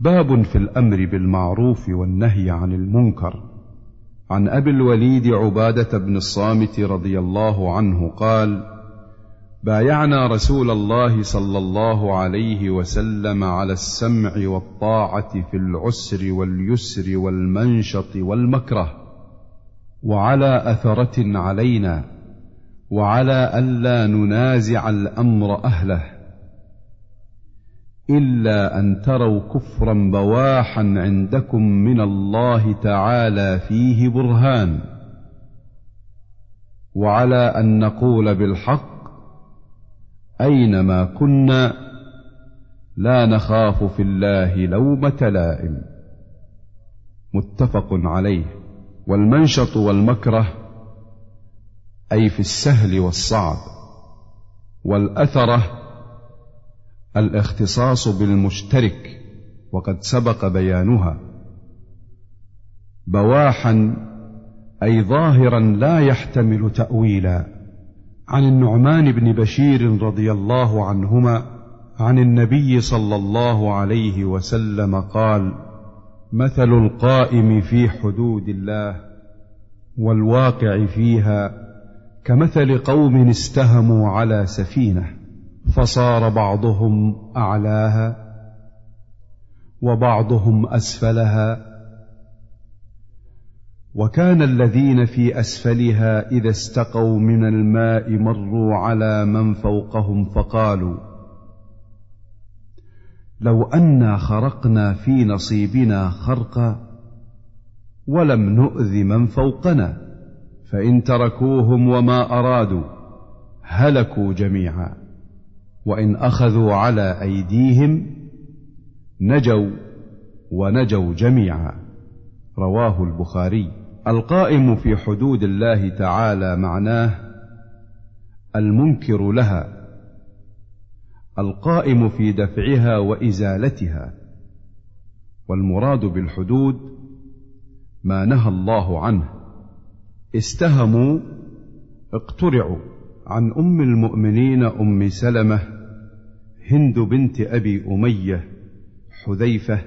باب في الأمر بالمعروف والنهي عن المنكر. عن أبي الوليد عبادة بن الصامت رضي الله عنه قال بايعنا رسول الله صلى الله عليه وسلم على السمع والطاعة في العسر واليسر والمنشط والمكره وعلى أثرة علينا وعلى الا ننازع الأمر أهله. إلا أن تروا كفرا بواحا عندكم من الله تعالى فيه برهان. وعلى أن نقول بالحق أينما كنا لا نخاف في الله لومه لائم متفق عليه. والمنشط والمكره أي في السهل والصعب. والأثره الاختصاص بالمشترك وقد سبق بيانها. بواحا أي ظاهرا لا يحتمل تاويلا. عن النعمان بن بشير رضي الله عنهما عن النبي صلى الله عليه وسلم قال مثل القائم في حدود الله والواقع فيها كمثل قوم استهموا على سفينة. فصار بعضهم أعلاها وبعضهم أسفلها وكان الذين في أسفلها إذا استقوا من الماء مروا على من فوقهم فقالوا لو أنا خرقنا في نصيبنا خرقا ولم نؤذ من فوقنا فإن تركوهم وما أرادوا هلكوا جميعا وإن أخذوا على أيديهم نجوا ونجوا جميعا. رواه البخاري. القائم في حدود الله تعالى معناه المنكر لها. القائم في دفعها وإزالتها. والمراد بالحدود ما نهى الله عنه. استهموا اقترعوا عن أم المؤمنين أم سلمة هند بنت أبي أمية حذيفة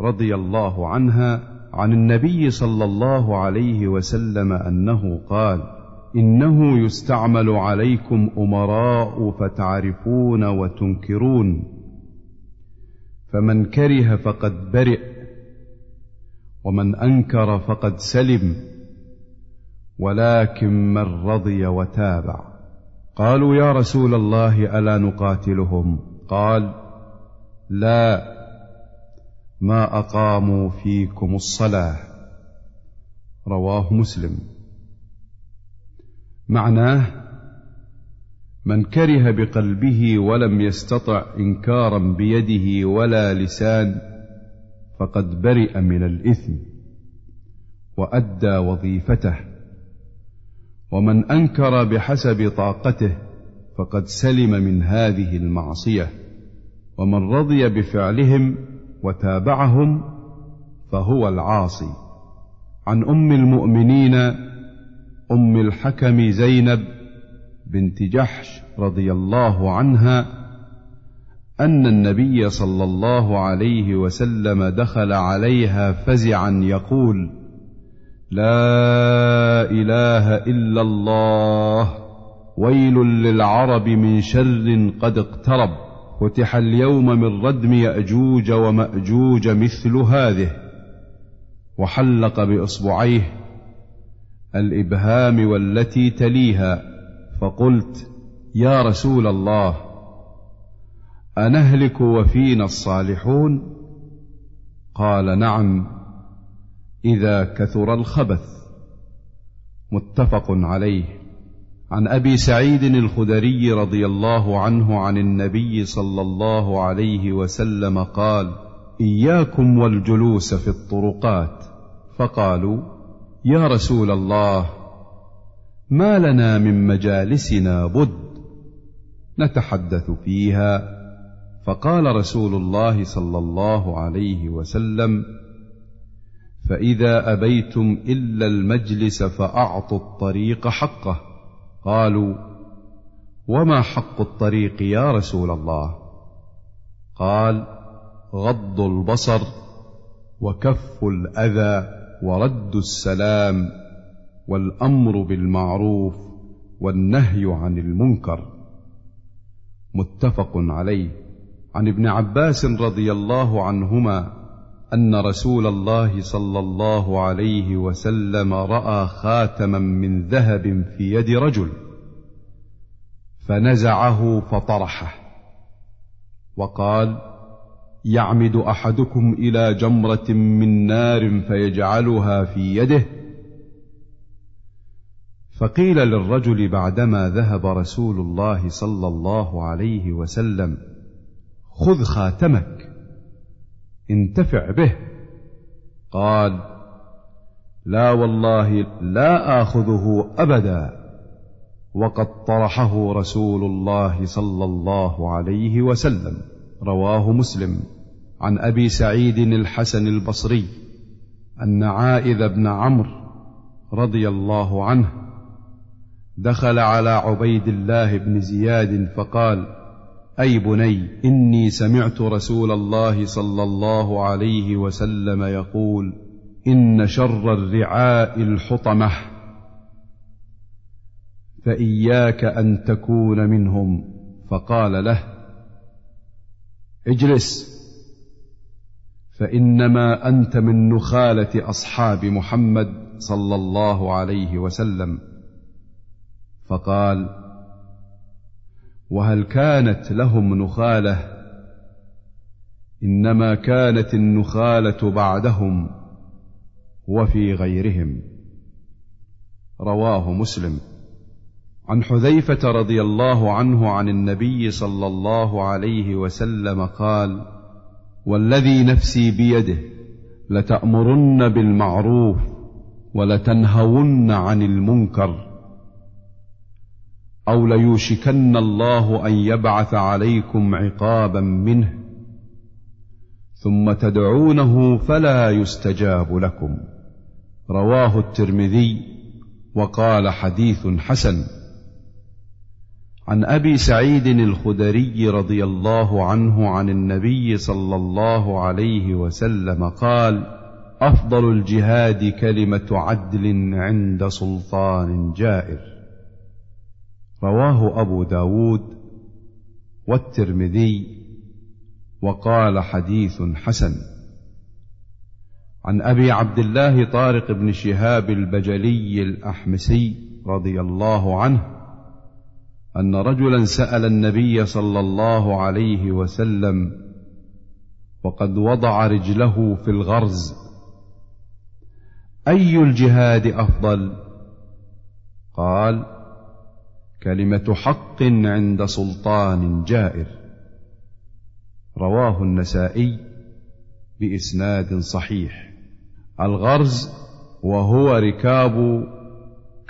رضي الله عنها عن النبي صلى الله عليه وسلم أنه قال إنه يستعمل عليكم أمراء فتعرفون وتنكرون فمن كره فقد برئ ومن أنكر فقد سلم ولكن من رضي وتابع. قالوا يا رسول الله ألا نقاتلهم؟ قال لا ما أقاموا فيكم الصلاة. رواه مسلم. معناه من كره بقلبه ولم يستطع إنكارا بيده ولا لسان فقد برئ من الإثم وأدى وظيفته. ومن أنكر بحسب طاقته فقد سلم من هذه المعصية. ومن رضي بفعلهم وتابعهم فهو العاصي. عن أم المؤمنين أم الحكم زينب بنت جحش رضي الله عنها أن النبي صلى الله عليه وسلم دخل عليها فزعا يقول لا إله إلا الله. ويل للعرب من شر قد اقترب. فتح اليوم من ردم يأجوج ومأجوج مثل هذه. وحلق بإصبعيه الإبهام والتي تليها. فقلت يا رسول الله أنهلك وفينا الصالحون؟ قال نعم. إذا كثر الخبث. متفق عليه. عن أبي سعيد الخدري رضي الله عنه عن النبي صلى الله عليه وسلم قال إياكم والجلوس في الطرقات. فقالوا يا رسول الله ما لنا من مجالسنا بد نتحدث فيها. فقال رسول الله صلى الله عليه وسلم فإذا أبيتم إلا المجلس فأعطوا الطريق حقه. قالوا وما حق الطريق يا رسول الله؟ قال غض البصر وكف الأذى ورد السلام والأمر بالمعروف والنهي عن المنكر. متفق عليه. عن ابن عباس رضي الله عنهما أن رسول الله صلى الله عليه وسلم رأى خاتما من ذهب في يد رجل فنزعه فطرحه وقال يعمد أحدكم إلى جمرة من نار فيجعلها في يده؟ فقيل للرجل بعدما ذهب رسول الله صلى الله عليه وسلم خذ خاتمك. انتفع به. قال لا والله لا آخذه أبدا. وقد طرحه رسول الله صلى الله عليه وسلم. رواه مسلم. عن أبي سعيد الحسن البصري. أن عائذ بن عمرو رضي الله عنه دخل على عبيد الله بن زياد فقال أي بني إني سمعت رسول الله صلى الله عليه وسلم يقول إن شر الرعاء الحطمة. فإياك أن تكون منهم. فقال له اجلس. فإنما أنت من نخالة أصحاب محمد صلى الله عليه وسلم. فقال وهل كانت لهم نخالة؟ إنما كانت النخالة بعدهم وفي غيرهم. رواه مسلم. عن حذيفة رضي الله عنه عن النبي صلى الله عليه وسلم قال والذي نفسي بيده لتأمرن بالمعروف ولتنهون عن المنكر. أو ليوشكن الله أن يبعث عليكم عقابا منه ثم تدعونه فلا يستجاب لكم. رواه الترمذي وقال حديث حسن. عن أبي سعيد الخدري رضي الله عنه عن النبي صلى الله عليه وسلم قال أفضل الجهاد كلمة عدل عند سلطان جائر. رواه أبو داود والترمذي وقال حديث حسن. عن أبي عبد الله طارق بن شهاب البجلي الأحمسي رضي الله عنه أن رجلا سأل النبي صلى الله عليه وسلم وقد وضع رجله في الغرز أي الجهاد أفضل؟ قال كلمة حق عند سلطان جائر. رواه النسائي بإسناد صحيح. الغرز وهو ركاب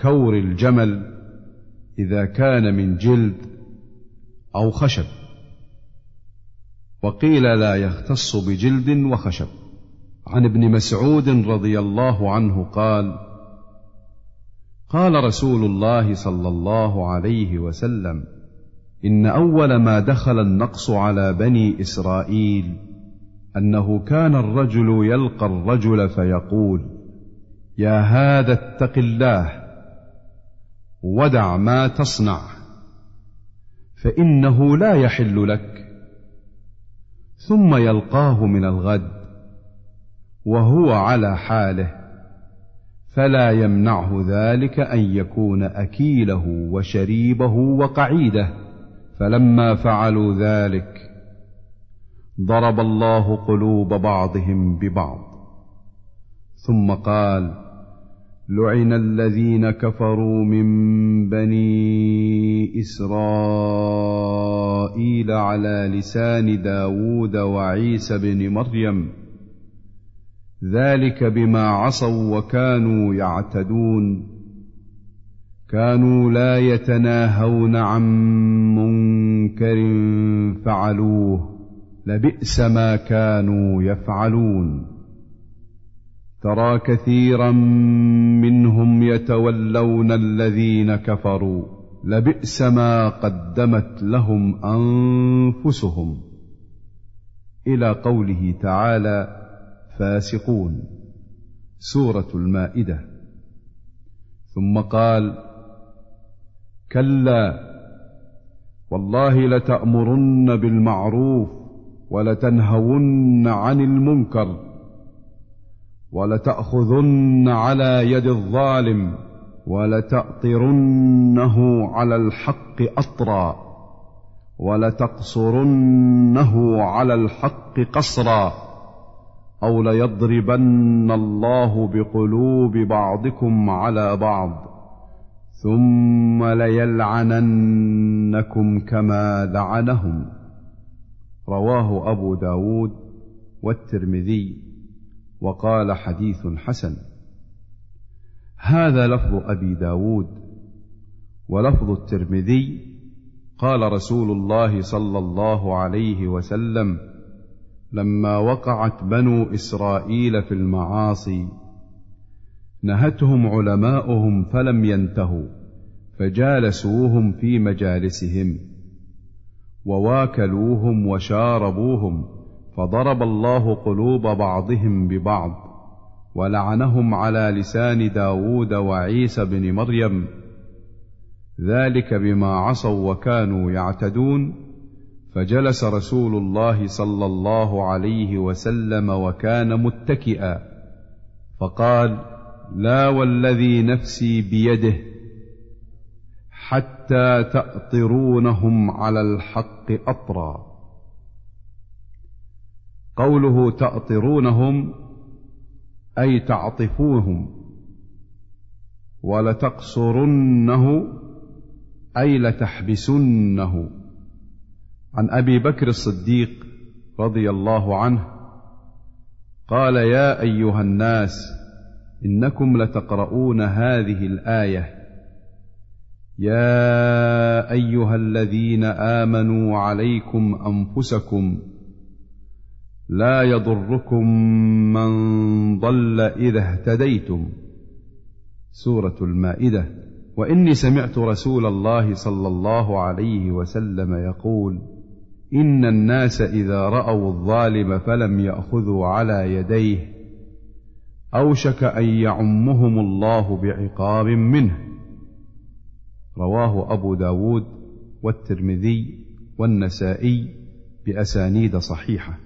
كور الجمل إذا كان من جلد أو خشب. وقيل لا يختص بجلد وخشب. عن ابن مسعود رضي الله عنه قال قال رسول الله صلى الله عليه وسلم إن أول ما دخل النقص على بني إسرائيل أنه كان الرجل يلقى الرجل فيقول يا هذا اتق الله ودع ما تصنع فإنه لا يحل لك. ثم يلقاه من الغد وهو على حاله. فلا يمنعه ذلك أن يكون أكيله وشريبه وقعيده. فلما فعلوا ذلك ضرب الله قلوب بعضهم ببعض. ثم قال لعن الذين كفروا من بني إسرائيل على لسان داود وعيسى بن مريم. ذلك بما عصوا وكانوا يعتدون. كانوا لا يتناهون عن منكر فعلوه لبئس ما كانوا يفعلون. ترى كثيرا منهم يتولون الذين كفروا لبئس ما قدمت لهم أنفسهم. إلى قوله تعالى فاسقون. سورة المائدة. ثم قال كلا والله لتأمرن بالمعروف ولتنهون عن المنكر ولتأخذن على يد الظالم ولتأطرنه على الحق أطرا ولتقصرنه على الحق قصرا. أو ليضربن الله بقلوب بعضكم على بعض ثم ليلعننكم كما لعنهم رواه أبو داود والترمذي وقال حديث حسن هذا لفظ أبي داود ولفظ الترمذي قال رسول الله صلى الله عليه وسلم لما وقعت بنو إسرائيل في المعاصي. نهتهم علماؤهم فلم ينتهوا فجالسوهم في مجالسهم. وواكلوهم وشاربوهم فضرب الله قلوب بعضهم ببعض ولعنهم على لسان داود وعيسى بن مريم. ذلك بما عصوا وكانوا يعتدون. فجلس رسول الله صلى الله عليه وسلم وكان متكئا. فقال لا والذي نفسي بيده حتى تأطرونهم على الحق أطرا. قوله تأطرونهم أي تعطفوهم. ولتقصرنه أي لتحبسنه. عن أبي بكر الصديق رضي الله عنه قال يا أيها الناس إنكم لتقرؤون هذه الآية. يا أيها الذين آمنوا عليكم أنفسكم لا يضركم من ضل إذا اهتديتم. سورة المائدة. وإني سمعت رسول الله صلى الله عليه وسلم يقول إن الناس إذا رأوا الظالم فلم يأخذوا على يديه أوشك أن يعمهم الله بعقاب منه. رواه أبو داود والترمذي والنسائي بأسانيد صحيحة.